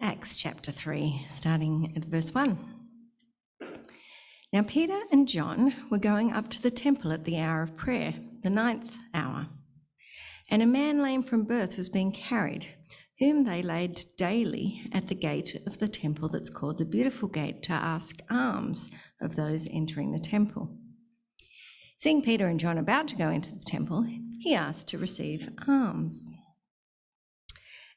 Acts chapter 3, starting at verse 1. Now, Peter and John were going up to the temple at the hour of prayer, the ninth hour. And a man lame from birth was being carried, whom they laid daily at the gate of the temple that's called the Beautiful Gate to ask alms of those entering the temple. Seeing Peter and John about to go into the temple, he asked to receive alms.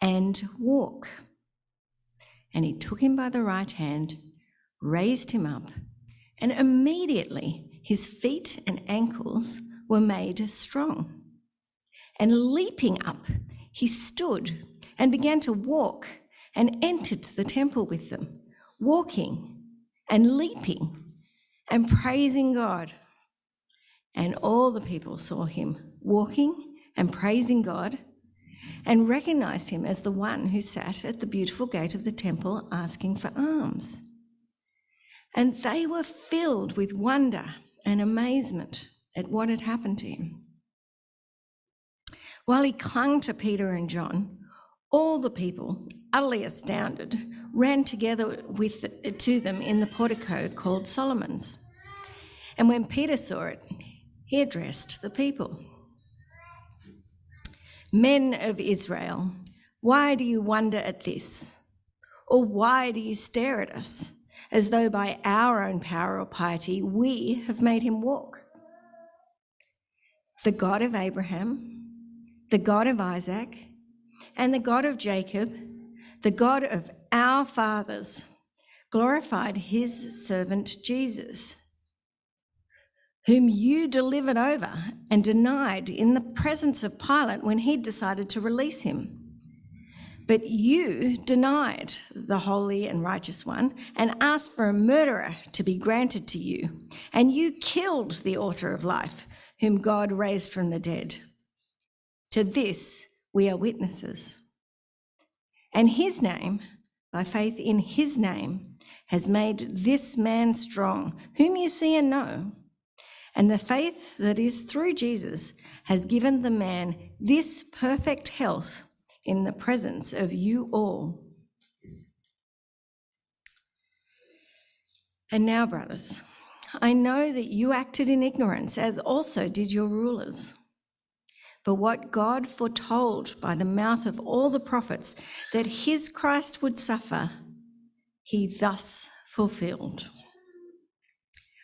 and walk. And he took him by the right hand, raised him up, and immediately his feet and ankles were made strong. And leaping up, he stood and began to walk and entered the temple with them, walking and leaping and praising God. And all the people saw him walking and praising God and recognized him as the one who sat at the beautiful gate of the temple asking for alms. And they were filled with wonder and amazement at what had happened to him. While he clung to Peter and John, all the people, utterly astounded, ran together with, to them in the portico called Solomon's. And when Peter saw it, he addressed the people. Men of Israel, why do you wonder at this? Or why do you stare at us as though by our own power or piety we have made him walk? The God of Abraham, the God of Isaac, and the God of Jacob, the God of our fathers, glorified his servant Jesus whom you delivered over and denied in the presence of Pilate when he decided to release him. But you denied the holy and righteous one and asked for a murderer to be granted to you. And you killed the author of life, whom God raised from the dead. To this we are witnesses. And his name, by faith in his name, has made this man strong, whom you see and know. And the faith that is through Jesus has given the man this perfect health in the presence of you all. And now, brothers, I know that you acted in ignorance, as also did your rulers. But what God foretold by the mouth of all the prophets that his Christ would suffer, he thus fulfilled.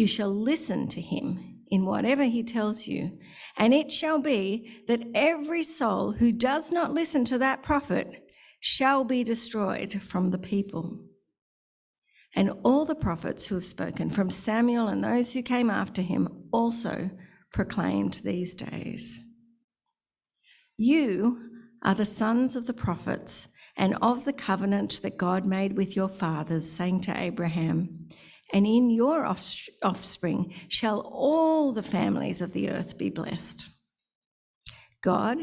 You shall listen to him in whatever he tells you. And it shall be that every soul who does not listen to that prophet shall be destroyed from the people. And all the prophets who have spoken, from Samuel and those who came after him, also proclaimed these days. You are the sons of the prophets and of the covenant that God made with your fathers, saying to Abraham, and in your offspring shall all the families of the earth be blessed. God,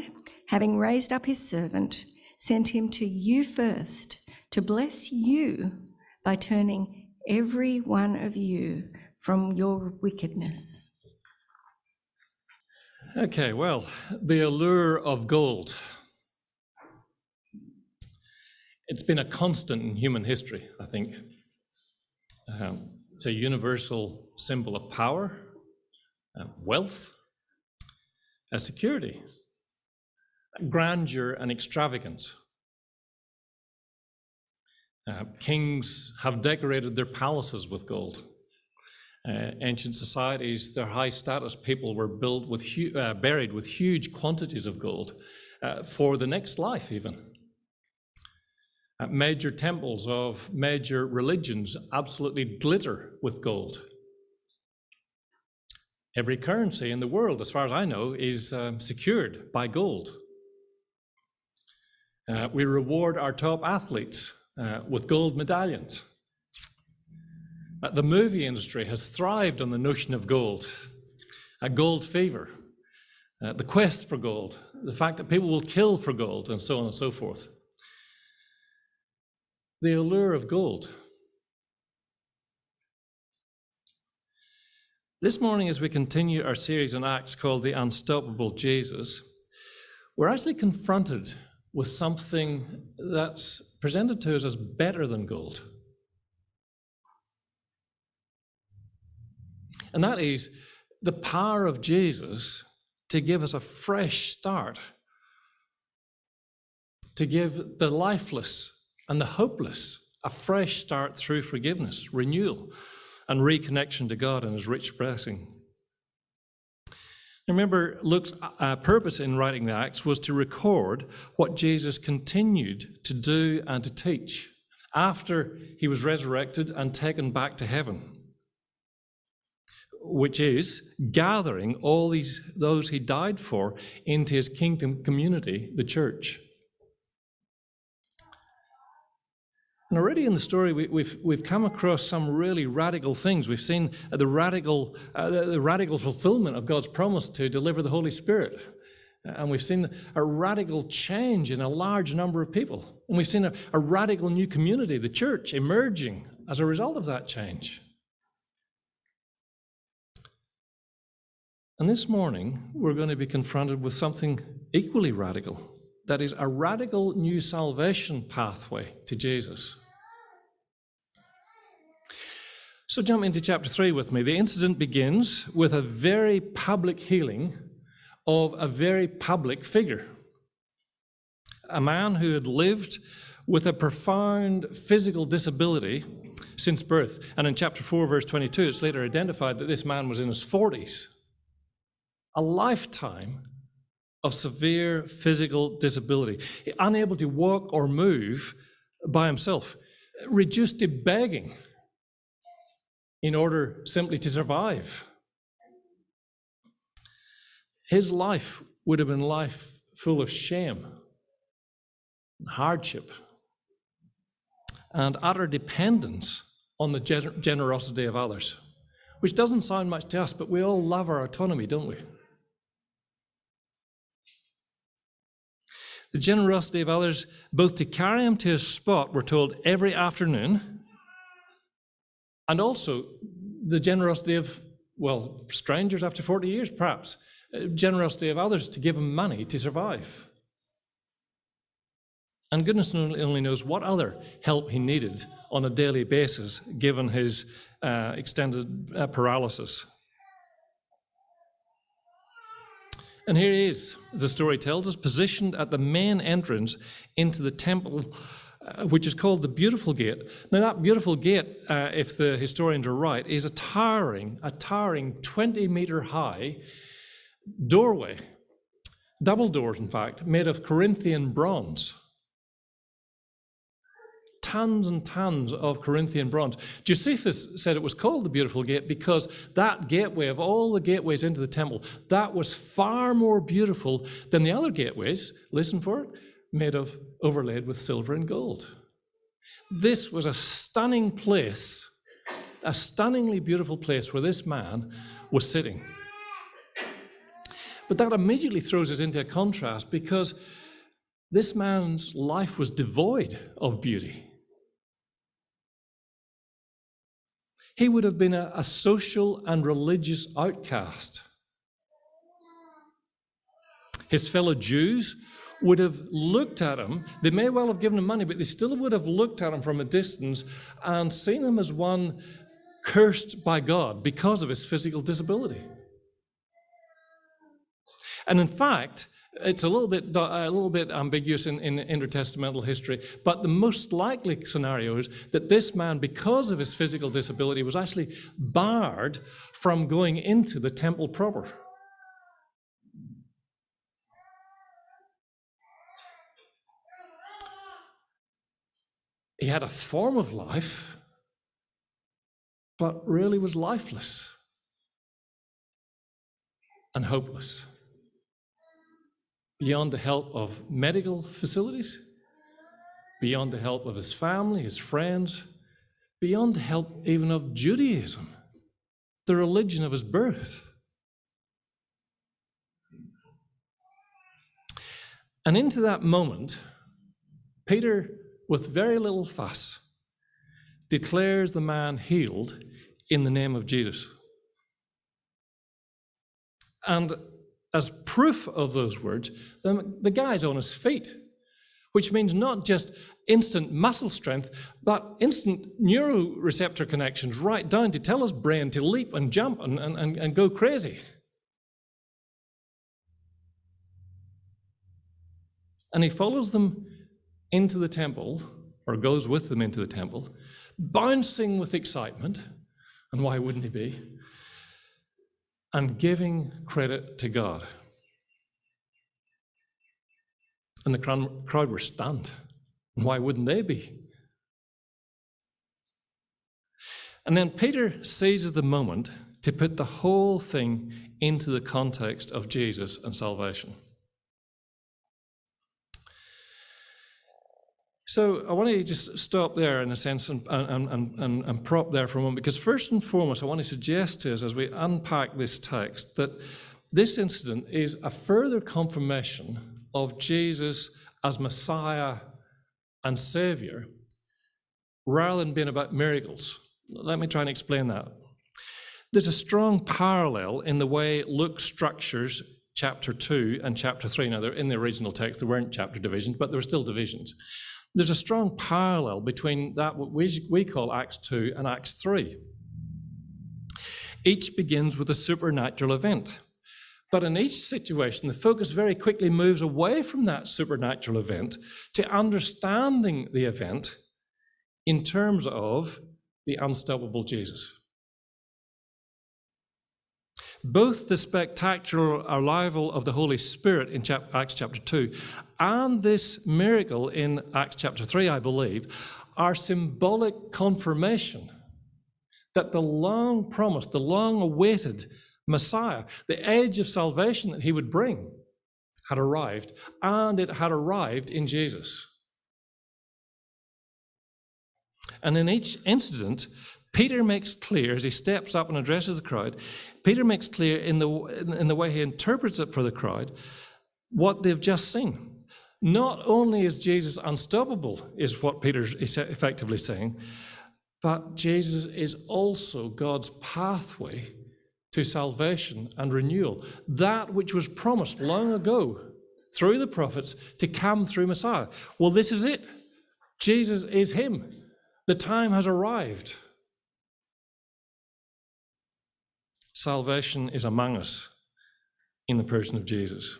having raised up his servant, sent him to you first to bless you by turning every one of you from your wickedness. Okay, well, the allure of gold. It's been a constant in human history, I think. Um, it's a universal symbol of power, uh, wealth, security, grandeur, and extravagance. Uh, kings have decorated their palaces with gold. Uh, ancient societies, their high status people were built with uh, buried with huge quantities of gold uh, for the next life, even. Uh, major temples of major religions absolutely glitter with gold. Every currency in the world, as far as I know, is um, secured by gold. Uh, we reward our top athletes uh, with gold medallions. Uh, the movie industry has thrived on the notion of gold, a gold fever, uh, the quest for gold, the fact that people will kill for gold, and so on and so forth. The allure of gold. This morning, as we continue our series on Acts called The Unstoppable Jesus, we're actually confronted with something that's presented to us as better than gold. And that is the power of Jesus to give us a fresh start, to give the lifeless and the hopeless a fresh start through forgiveness, renewal, and reconnection to God and His rich blessing. Remember, Luke's uh, purpose in writing the Acts was to record what Jesus continued to do and to teach after he was resurrected and taken back to heaven, which is gathering all these those he died for into his kingdom community, the church. And already in the story, we, have we've, we've come across some really radical things. We've seen the radical, uh, the, the radical fulfillment of God's promise to deliver the Holy Spirit. And we've seen a radical change in a large number of people. And we've seen a, a radical new community, the church, emerging as a result of that change. And this morning, we're going to be confronted with something equally radical that is a radical new salvation pathway to Jesus. So jump into chapter 3 with me. The incident begins with a very public healing of a very public figure. A man who had lived with a profound physical disability since birth. And in chapter 4, verse 22, it's later identified that this man was in his 40s. A lifetime of severe physical disability, unable to walk or move by himself, reduced to begging in order simply to survive. His life would have been life full of shame, hardship, and utter dependence on the generosity of others, which doesn't sound much to us, but we all love our autonomy, don't we? The generosity of others, both to carry him to his spot, we're told, every afternoon, and also the generosity of, well, strangers after 40 years, perhaps, uh, generosity of others to give him money to survive. And goodness only knows what other help he needed on a daily basis, given his uh, extended uh, paralysis. And here he is, the story tells us, positioned at the main entrance into the temple, uh, which is called the Beautiful Gate. Now, that Beautiful Gate, uh, if the historians are right, is a towering, a towering 20 meter high doorway, double doors, in fact, made of Corinthian bronze tons and tons of Corinthian bronze. Josephus said it was called the Beautiful Gate because that gateway, of all the gateways into the temple, that was far more beautiful than the other gateways, listen for it, made of overlaid with silver and gold. This was a stunning place, a stunningly beautiful place where this man was sitting. But that immediately throws us into a contrast because this man's life was devoid of beauty. He would have been a, a social and religious outcast. His fellow Jews would have looked at him. They may well have given him money, but they still would have looked at him from a distance and seen him as one cursed by God because of his physical disability. And in fact, it's a little bit a little bit ambiguous in, in intertestamental history, but the most likely scenario is that this man, because of his physical disability, was actually barred from going into the temple proper. He had a form of life, but really was lifeless and hopeless beyond the help of medical facilities, beyond the help of his family, his friends, beyond the help even of Judaism, the religion of his birth. And into that moment, Peter, with very little fuss, declares the man healed in the name of Jesus. And as proof of those words, the, the guy's on his feet, which means not just instant muscle strength, but instant neuroreceptor connections right down to tell his brain to leap and jump and, and, and go crazy. And he follows them into the temple, or goes with them into the temple, bouncing with excitement. And why wouldn't he be? And giving credit to God. And the crowd were stunned. Why wouldn't they be? And then Peter seizes the moment to put the whole thing into the context of Jesus and salvation. So I want to just stop there in a sense and, and, and, and, and prop there for a moment, because first and foremost, I want to suggest to us as we unpack this text that this incident is a further confirmation of Jesus as Messiah and Savior rather than being about miracles. Let me try and explain that. There's a strong parallel in the way Luke structures chapter 2 and chapter 3. Now, they're in the original text, there weren't chapter divisions, but there were still divisions. There's a strong parallel between that, what we, we call Acts 2 and Acts 3. Each begins with a supernatural event. But in each situation, the focus very quickly moves away from that supernatural event to understanding the event in terms of the unstoppable Jesus. Both the spectacular arrival of the Holy Spirit in Acts chapter 2 and this miracle in Acts chapter 3, I believe, are symbolic confirmation that the long promised, the long awaited Messiah, the age of salvation that he would bring, had arrived, and it had arrived in Jesus. And in each incident, Peter makes clear as he steps up and addresses the crowd, Peter makes clear in the, in the way he interprets it for the crowd what they've just seen. Not only is Jesus unstoppable, is what Peter's effectively saying, but Jesus is also God's pathway to salvation and renewal. That which was promised long ago through the prophets to come through Messiah. Well, this is it. Jesus is Him. The time has arrived. Salvation is among us in the person of Jesus.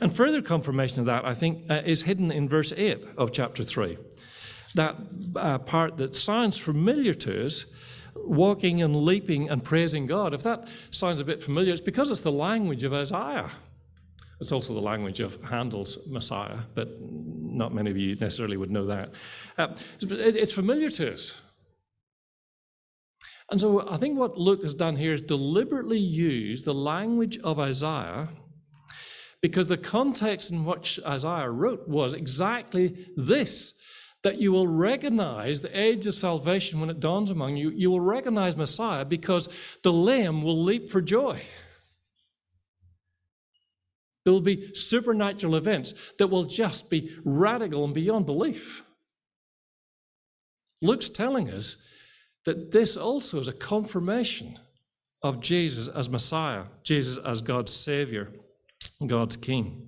And further confirmation of that, I think, uh, is hidden in verse 8 of chapter 3. That uh, part that sounds familiar to us, walking and leaping and praising God. If that sounds a bit familiar, it's because it's the language of Isaiah. It's also the language of Handel's Messiah, but not many of you necessarily would know that. Uh, it's familiar to us. And so I think what Luke has done here is deliberately use the language of Isaiah because the context in which Isaiah wrote was exactly this that you will recognize the age of salvation when it dawns among you. You will recognize Messiah because the lamb will leap for joy. There will be supernatural events that will just be radical and beyond belief. Luke's telling us that this also is a confirmation of Jesus as Messiah, Jesus as God's Savior. God's king.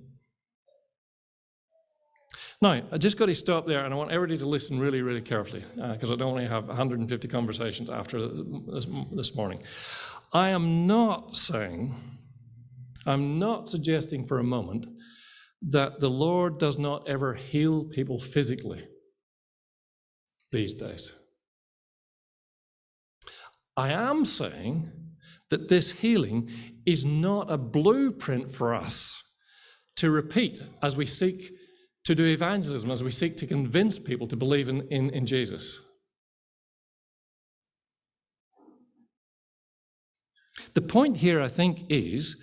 Now, I just got to stop there, and I want everybody to listen really, really carefully, because uh, I don't want to have 150 conversations after this, this morning. I am not saying, I'm not suggesting for a moment that the Lord does not ever heal people physically these days. I am saying that this healing is not a blueprint for us to repeat as we seek to do evangelism, as we seek to convince people to believe in, in, in Jesus. The point here, I think, is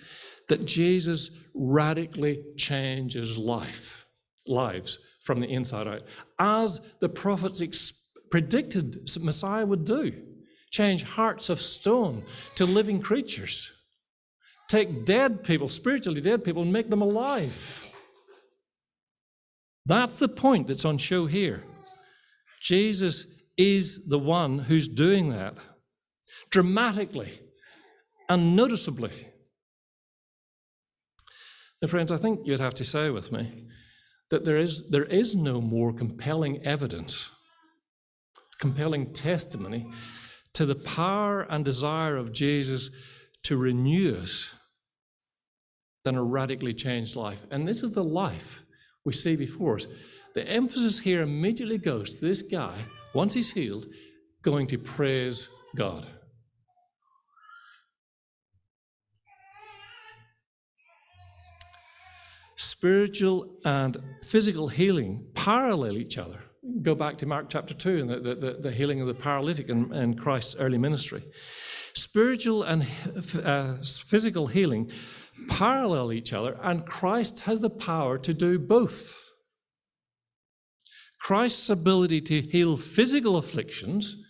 that Jesus radically changes life, lives from the inside out, as the prophets ex- predicted Messiah would do. Change hearts of stone to living creatures. Take dead people, spiritually dead people, and make them alive. That's the point that's on show here. Jesus is the one who's doing that dramatically and noticeably. Now, friends, I think you'd have to say with me that there is, there is no more compelling evidence, compelling testimony to the power and desire of Jesus to renew us than a radically changed life. And this is the life we see before us. The emphasis here immediately goes to this guy, once he's healed, going to praise God. Spiritual and physical healing parallel each other. Go back to Mark chapter 2 and the, the, the healing of the paralytic in, in Christ's early ministry. Spiritual and uh, physical healing parallel each other, and Christ has the power to do both. Christ's ability to heal physical afflictions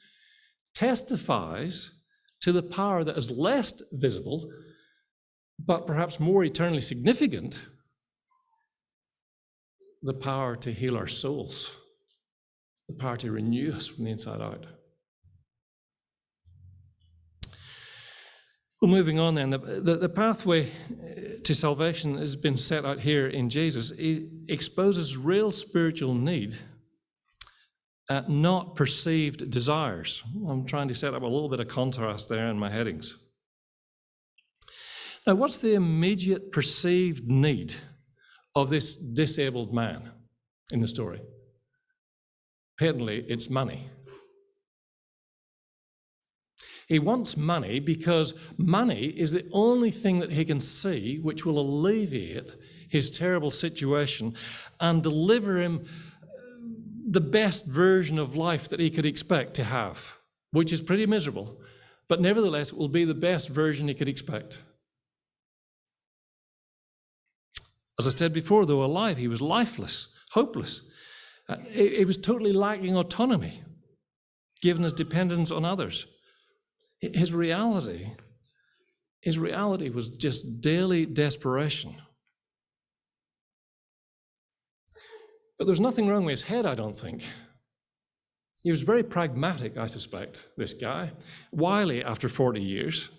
testifies to the power that is less visible, but perhaps more eternally significant the power to heal our souls, the to renew us from the inside out. Well, moving on then, the, the, the, pathway to salvation has been set out here in Jesus. It exposes real spiritual need, uh, not perceived desires. I'm trying to set up a little bit of contrast there in my headings. Now, what's the immediate perceived need of this disabled man in the story? Patently, it's money. He wants money because money is the only thing that he can see which will alleviate his terrible situation and deliver him uh, the best version of life that he could expect to have, which is pretty miserable, but nevertheless, it will be the best version he could expect. As I said before, though alive, he was lifeless, hopeless. Uh, he, he was totally lacking autonomy, given his dependence on others. His reality, his reality was just daily desperation. But there's nothing wrong with his head, I don't think. He was very pragmatic, I suspect, this guy, wily after 40 years,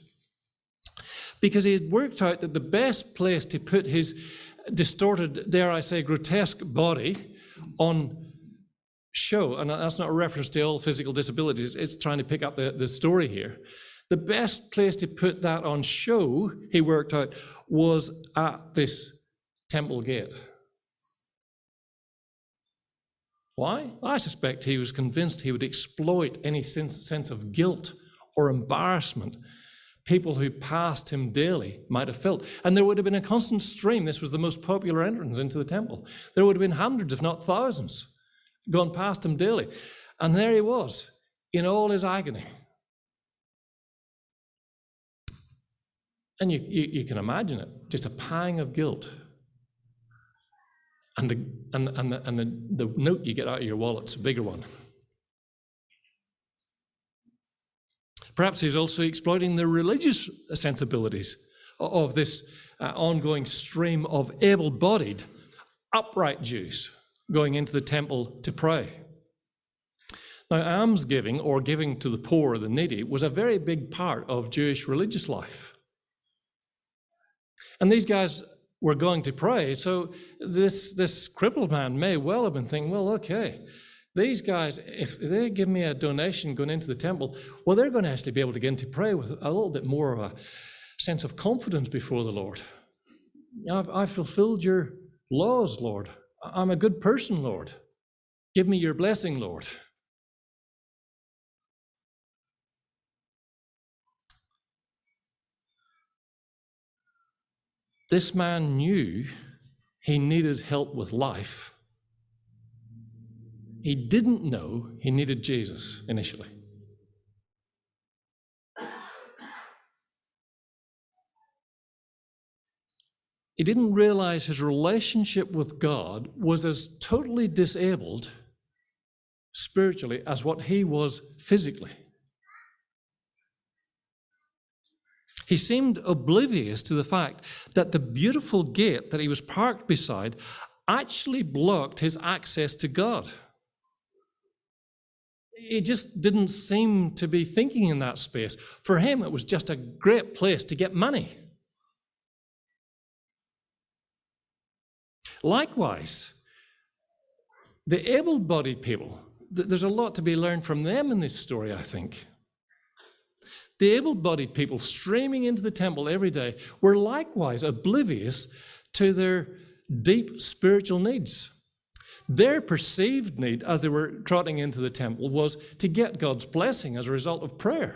because he had worked out that the best place to put his distorted, dare I say, grotesque body on show, and that's not a reference to all physical disabilities, it's trying to pick up the, the story here. The best place to put that on show, he worked out, was at this temple gate. Why? I suspect he was convinced he would exploit any sense, sense of guilt or embarrassment people who passed him daily might have felt. And there would have been a constant stream. This was the most popular entrance into the temple. There would have been hundreds, if not thousands, gone past him daily. And there he was, in all his agony. And you, you, you can imagine it just a pang of guilt. And, the, and, and, the, and the, the note you get out of your wallet's a bigger one. Perhaps he's also exploiting the religious sensibilities of this uh, ongoing stream of able bodied, upright Jews going into the temple to pray. Now, almsgiving or giving to the poor or the needy was a very big part of Jewish religious life. And these guys were going to pray, so this, this crippled man may well have been thinking, well, okay, these guys, if they give me a donation going into the temple, well, they're going to actually be able to get into pray with a little bit more of a sense of confidence before the Lord. I've, I've fulfilled your laws, Lord. I'm a good person, Lord. Give me your blessing, Lord. This man knew he needed help with life. He didn't know he needed Jesus initially. He didn't realize his relationship with God was as totally disabled spiritually as what he was physically. He seemed oblivious to the fact that the beautiful gate that he was parked beside actually blocked his access to God. He just didn't seem to be thinking in that space. For him, it was just a great place to get money. Likewise, the able bodied people, there's a lot to be learned from them in this story, I think. The able bodied people streaming into the temple every day were likewise oblivious to their deep spiritual needs. Their perceived need as they were trotting into the temple was to get God's blessing as a result of prayer.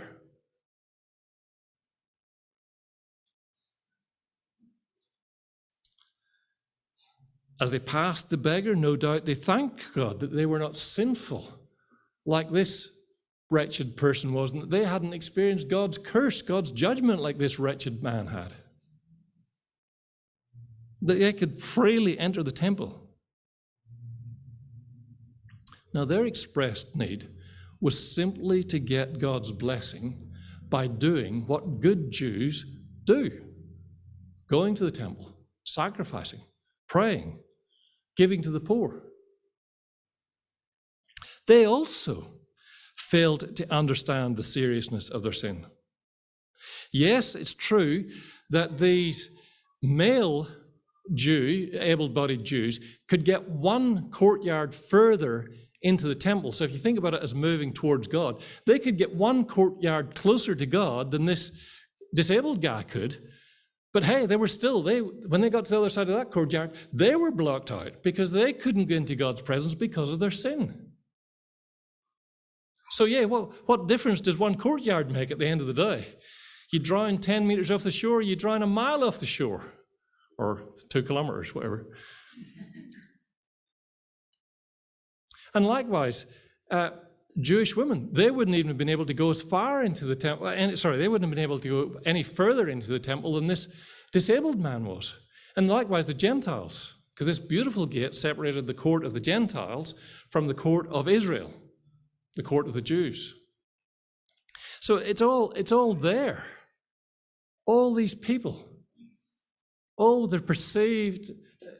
As they passed the beggar, no doubt they thanked God that they were not sinful like this wretched person was, and that they hadn't experienced God's curse, God's judgment like this wretched man had. That they could freely enter the temple. Now, their expressed need was simply to get God's blessing by doing what good Jews do going to the temple, sacrificing, praying, giving to the poor. They also failed to understand the seriousness of their sin. Yes, it's true that these male Jew, able bodied Jews, could get one courtyard further into the temple. So if you think about it as moving towards God, they could get one courtyard closer to God than this disabled guy could but hey, they were still, they when they got to the other side of that courtyard, they were blocked out because they couldn't get into God's presence because of their sin. So yeah, well, what difference does one courtyard make at the end of the day? You drown 10 meters off the shore, you drown a mile off the shore, or two kilometers, whatever. And likewise, uh, Jewish women, they wouldn't even have been able to go as far into the temple, and, sorry, they wouldn't have been able to go any further into the temple than this disabled man was. And likewise, the Gentiles, because this beautiful gate separated the court of the Gentiles from the court of Israel, the court of the Jews. So it's all, it's all there. All these people, all their perceived uh,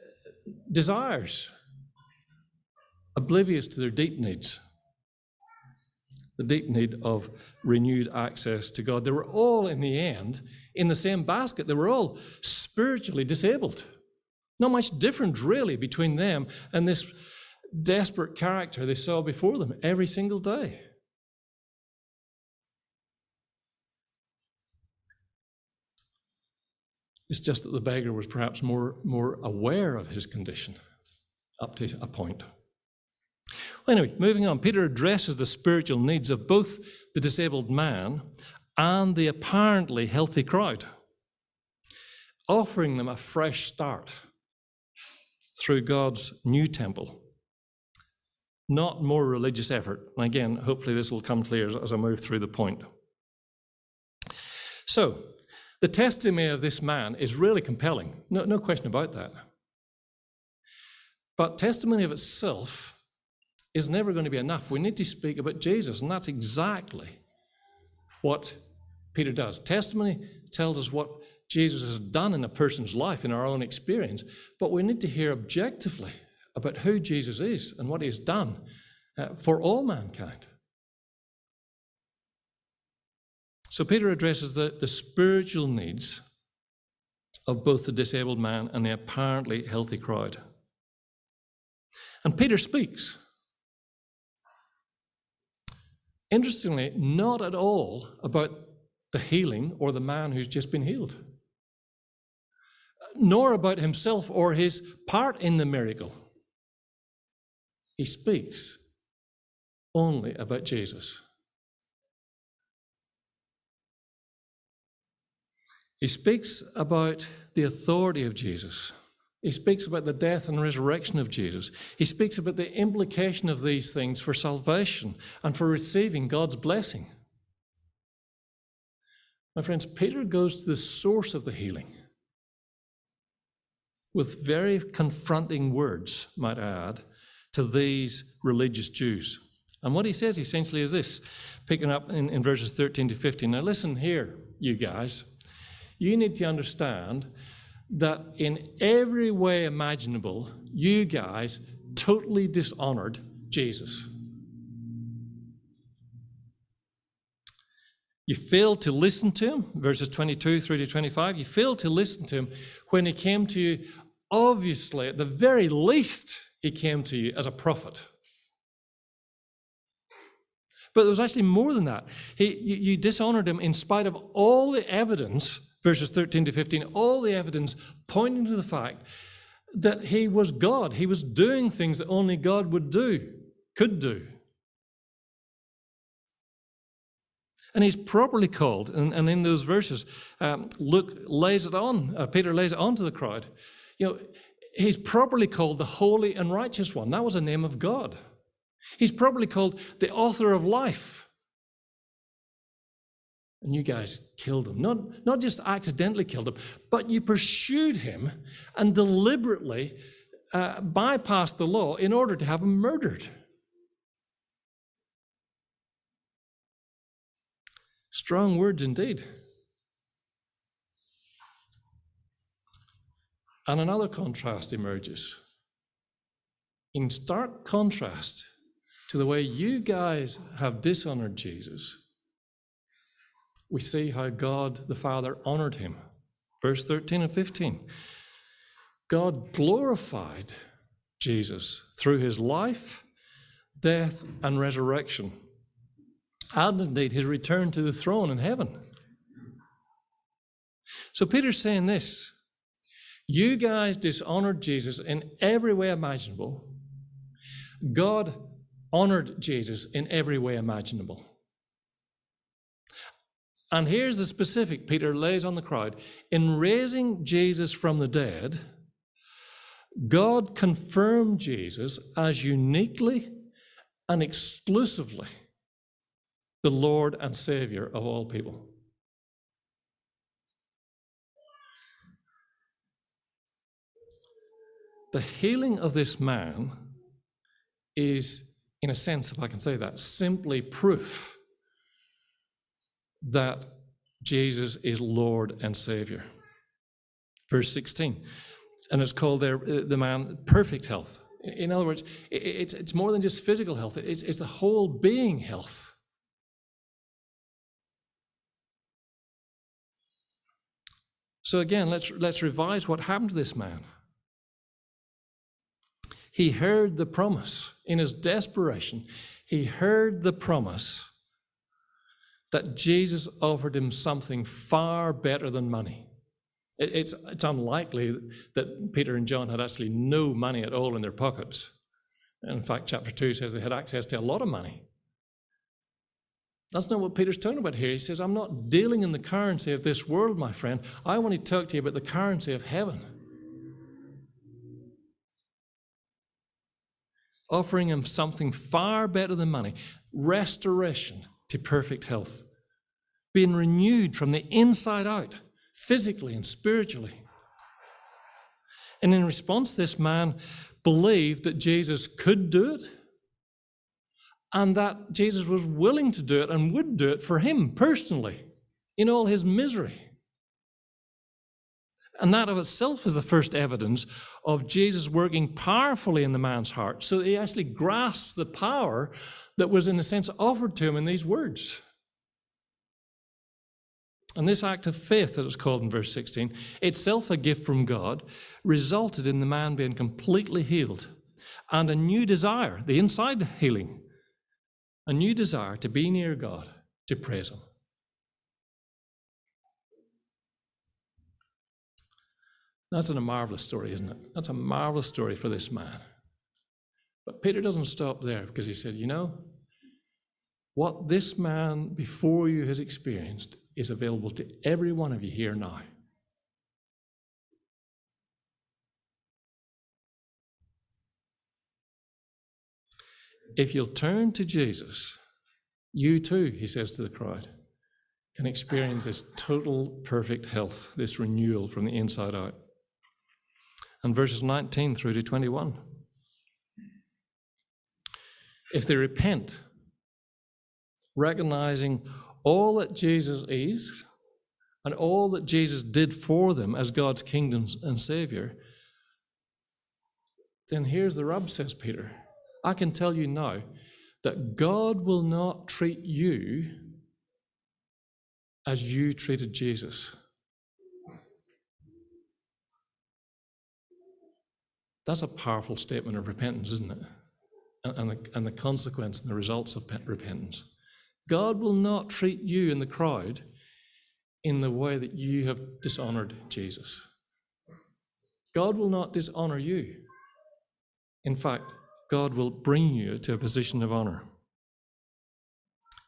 desires, oblivious to their deep needs the deep need of renewed access to God. They were all, in the end, in the same basket. They were all spiritually disabled. Not much difference, really, between them and this desperate character they saw before them every single day. It's just that the beggar was perhaps more, more aware of his condition up to a point. Well, anyway, moving on, Peter addresses the spiritual needs of both the disabled man and the apparently healthy crowd, offering them a fresh start through God's new temple, not more religious effort. And again, hopefully, this will come clear as, I move through the point. So, the testimony of this man is really compelling, no, no question about that. But testimony of itself is never going to be enough. We need to speak about Jesus, and that's exactly what Peter does. Testimony tells us what Jesus has done in a person's life in our own experience, but we need to hear objectively about who Jesus is and what he has done uh, for all mankind. So Peter addresses the, the spiritual needs of both the disabled man and the apparently healthy crowd. And Peter speaks. Interestingly, not at all about the healing or the man who's just been healed. nor about himself or his part in the miracle. He speaks only about Jesus. He speaks about the authority of Jesus. He speaks about the death and resurrection of Jesus. He speaks about the implication of these things for salvation and for receiving God's blessing. My friends, Peter goes to the source of the healing with very confronting words, might I add, to these religious Jews. And what he says essentially is this, picking up in, in verses 13 to 15. Now, listen here, you guys. You need to understand that in every way imaginable, you guys totally dishonored Jesus. You failed to listen to him, verses 22 through to 25. You failed to listen to him when he came to you. Obviously, at the very least, he came to you as a prophet. But there was actually more than that. He, you, you dishonored him in spite of all the evidence, verses 13 to 15, all the evidence pointing to the fact that he was God. He was doing things that only God would do, could do. And he's properly called, and, and in those verses, um, Luke lays it on, uh, Peter lays it on to the crowd. You know, he's properly called the Holy and Righteous One. That was a name of God. He's properly called the author of life. And you guys killed him. Not, not just accidentally killed him, but you pursued him and deliberately uh, bypassed the law in order to have him murdered. Strong words indeed. And another contrast emerges. In stark contrast to the way you guys have dishonored Jesus, we see how God the Father honored him. Verse 13 and 15. God glorified Jesus through his life, death, and resurrection and indeed his return to the throne in heaven. So Peter's saying this you guys dishonored Jesus in every way imaginable. God honored Jesus in every way imaginable. And here's the specific Peter lays on the crowd. In raising Jesus from the dead, God confirmed Jesus as uniquely and exclusively the Lord and Savior of all people. The healing of this man is, in a sense, if I can say that, simply proof that Jesus is Lord and Savior. Verse 16, and it's called there uh, the man perfect health. In other words, it's, it's more than just physical health, it's, it's the whole being health. So again, let's, let's revise what happened to this man. He heard the promise in his desperation. He heard the promise that Jesus offered him something far better than money. It's, it's unlikely that Peter and John had actually no money at all in their pockets. In fact, chapter 2 says they had access to a lot of money. That's not what Peter's talking about here. He says, I'm not dealing in the currency of this world, my friend. I want to talk to you about the currency of heaven. Offering him something far better than money restoration to perfect health, being renewed from the inside out, physically and spiritually. And in response, this man believed that Jesus could do it and that Jesus was willing to do it and would do it for him personally in all his misery. And that of itself is the first evidence of Jesus working powerfully in the man's heart so that he actually grasps the power that was, in a sense, offered to him in these words. And this act of faith, as it's called in verse 16, itself a gift from God, resulted in the man being completely healed and a new desire, the inside healing, a new desire to be near God, to praise Him. That's a marvelous story, isn't it? That's a marvelous story for this man. But Peter doesn't stop there because he said, You know, what this man before you has experienced is available to every one of you here now. If you'll turn to Jesus, you too, he says to the crowd, can experience this total perfect health, this renewal from the inside out. And verses 19 through to 21. If they repent, recognizing all that Jesus is and all that Jesus did for them as God's kingdom and Savior, then here's the rub, says Peter. I can tell you now that God will not treat you as you treated Jesus. That's a powerful statement of repentance, isn't it? And the, and the consequence and the results of repentance. God will not treat you in the crowd in the way that you have dishonored Jesus. God will not dishonor you. In fact, God will bring you to a position of honor.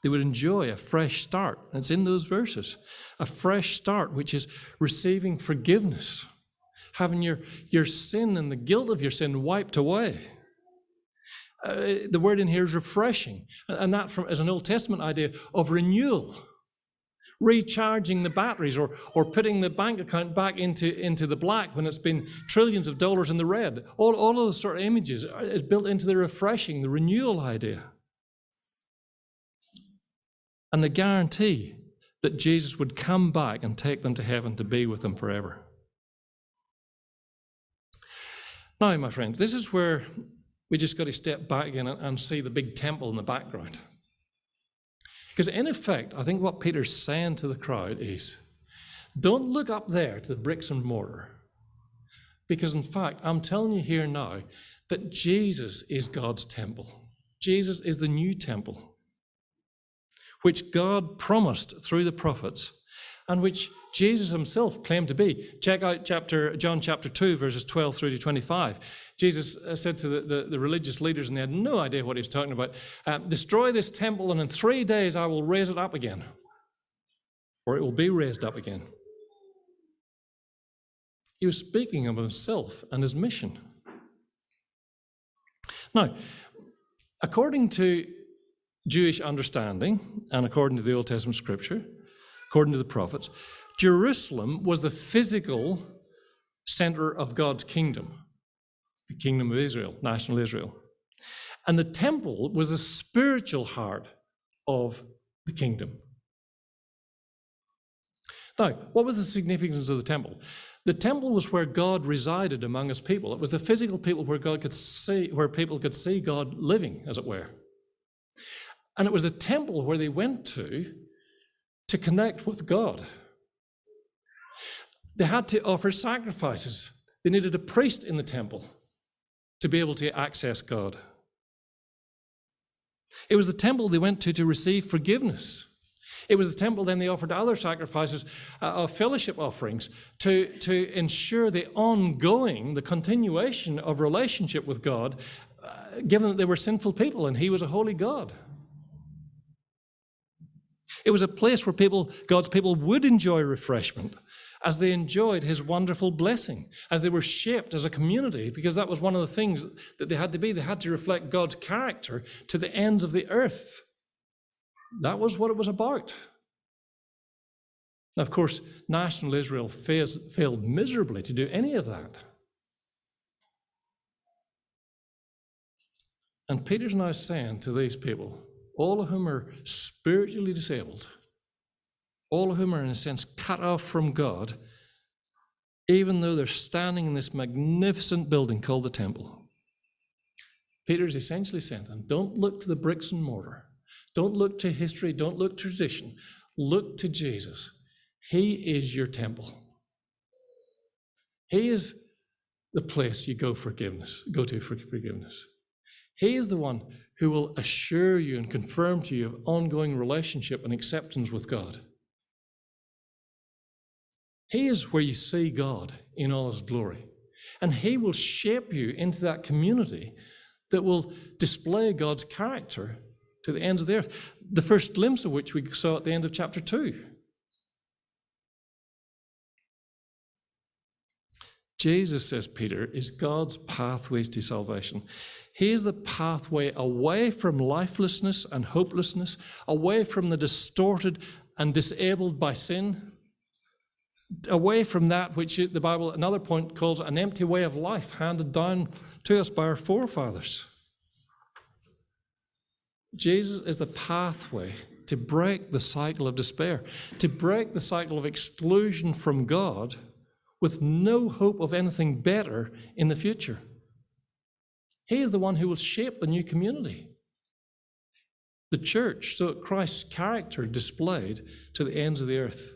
They would enjoy a fresh start. It's in those verses. A fresh start, which is receiving forgiveness, having your, your sin and the guilt of your sin wiped away. Uh, the word in here is refreshing, and that from, is an Old Testament idea of renewal recharging the batteries or, or putting the bank account back into, into the black when it's been trillions of dollars in the red. All, all of those sort of images is built into the refreshing, the renewal idea. And the guarantee that Jesus would come back and take them to heaven to be with them forever. Now, my friends, this is where we just got to step back again and, and see the big temple in the background. Because, in effect, I think what Peter's saying to the crowd is don't look up there to the bricks and mortar. Because, in fact, I'm telling you here now that Jesus is God's temple. Jesus is the new temple, which God promised through the prophets and which Jesus himself claimed to be. Check out chapter John chapter 2, verses 12 through to 25. Jesus uh, said to the, the, the, religious leaders, and they had no idea what he was talking about uh, Destroy this temple, and in three days I will raise it up again, or it will be raised up again. He was speaking of himself and his mission. Now, according to Jewish understanding and according to the Old Testament scripture, according to the prophets, Jerusalem was the physical center of God's kingdom the kingdom of Israel, national Israel. And the temple was the spiritual heart of the kingdom. Now, what was the significance of the temple? The temple was where God resided among his people. It was the physical people where God could see, where people could see God living, as it were. And it was the temple where they went to to connect with God. They had to offer sacrifices. They needed a priest in the temple to be able to access God. It was the temple they went to to receive forgiveness. It was the temple then they offered other sacrifices uh, of fellowship offerings to, to ensure the ongoing, the continuation of relationship with God, uh, given that they were sinful people and He was a holy God. It was a place where people, God's people would enjoy refreshment as they enjoyed his wonderful blessing, as they were shaped as a community, because that was one of the things that they had to be. They had to reflect God's character to the ends of the earth. That was what it was about. Now, of course, national Israel failed miserably to do any of that. And Peter's now saying to these people, all of whom are spiritually disabled, all of whom are, in a sense, cut off from God, even though they're standing in this magnificent building called the temple. Peter is essentially saying to them don't look to the bricks and mortar, don't look to history, don't look to tradition, look to Jesus. He is your temple. He is the place you go forgiveness, go to for forgiveness. He is the one who will assure you and confirm to you of ongoing relationship and acceptance with God. He is where you see God in all his glory. And he will shape you into that community that will display God's character to the ends of the earth. The first glimpse of which we saw at the end of chapter 2. Jesus, says Peter, is God's pathways to salvation. He is the pathway away from lifelessness and hopelessness, away from the distorted and disabled by sin, away from that which the Bible, at another point, calls an empty way of life handed down to us by our forefathers. Jesus is the pathway to break the cycle of despair, to break the cycle of exclusion from God with no hope of anything better in the future. He is the one who will shape the new community, the church, so that Christ's character displayed to the ends of the earth.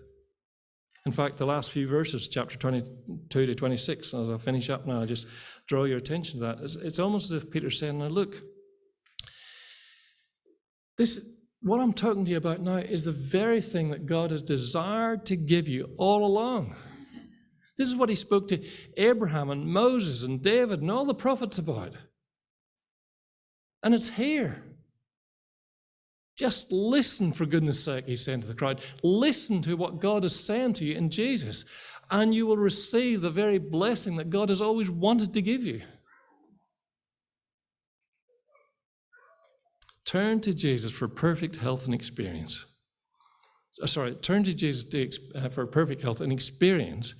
In fact, the last few verses, chapter 22 to 26, as I finish up now, I just draw your attention to that. It's, it's almost as if Peter's saying, Now look, this, what I'm talking to you about now is the very thing that God has desired to give you all along. This is what he spoke to Abraham and Moses and David and all the prophets about. And it's here. Just listen, for goodness sake, he's saying to the crowd. Listen to what God is saying to you in Jesus, and you will receive the very blessing that God has always wanted to give you. Turn to Jesus for perfect health and experience. Uh, sorry, turn to Jesus uh, for perfect health and experience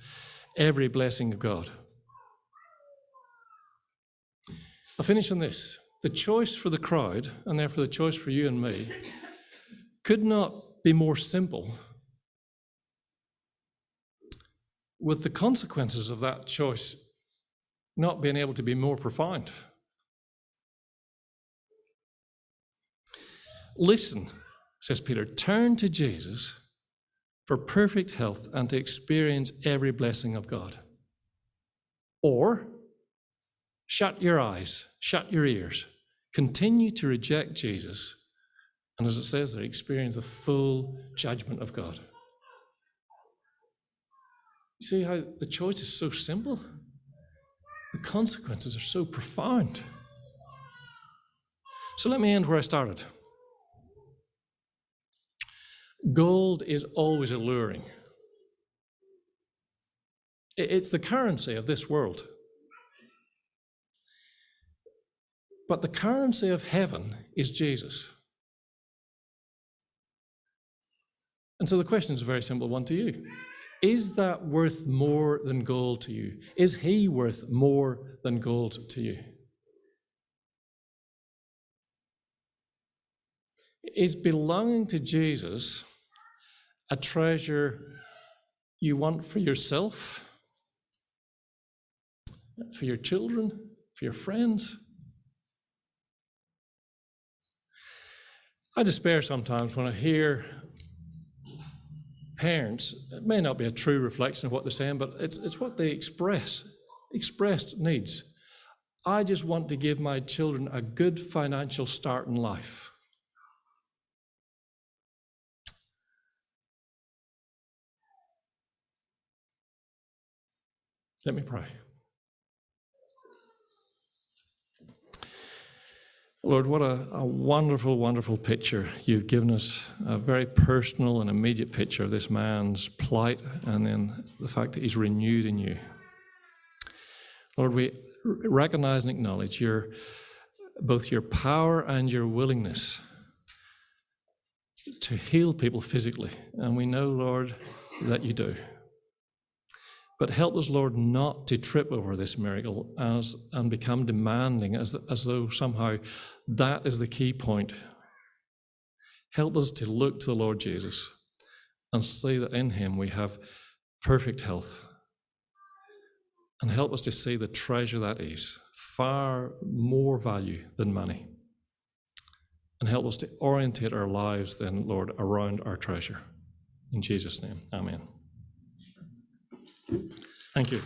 every blessing of God. I'll finish on this. The choice for the crowd, and therefore the choice for you and me, could not be more simple, with the consequences of that choice not being able to be more profound. Listen, says Peter, turn to Jesus for perfect health and to experience every blessing of God. Or shut your eyes, shut your ears, continue to reject Jesus, and as it says there, experience the full judgment of God. You see how the choice is so simple? The consequences are so profound. So let me end where I started. Gold is always alluring. It's the currency of this world. But the currency of heaven is Jesus. And so the question is a very simple one to you. Is that worth more than gold to you? Is he worth more than gold to you? Is belonging to Jesus a treasure you want for yourself, for your children, for your friends? I despair sometimes when I hear parents, it may not be a true reflection of what they're saying, but it's, it's what they express, expressed needs. I just want to give my children a good financial start in life. Let me pray. Lord, what a, a, wonderful, wonderful picture you've given us. A very personal and immediate picture of this man's plight and then the fact that he's renewed in you. Lord, we recognize and acknowledge your both your power and your willingness to heal people physically. And we know, Lord, that you do. But help us, Lord, not to trip over this miracle as, and become demanding as, as though somehow that is the key point. Help us to look to the Lord Jesus and see that in him we have perfect health. And help us to see the treasure that is, far more value than money. And help us to orientate our lives then, Lord, around our treasure. In Jesus' name, amen. Thank you.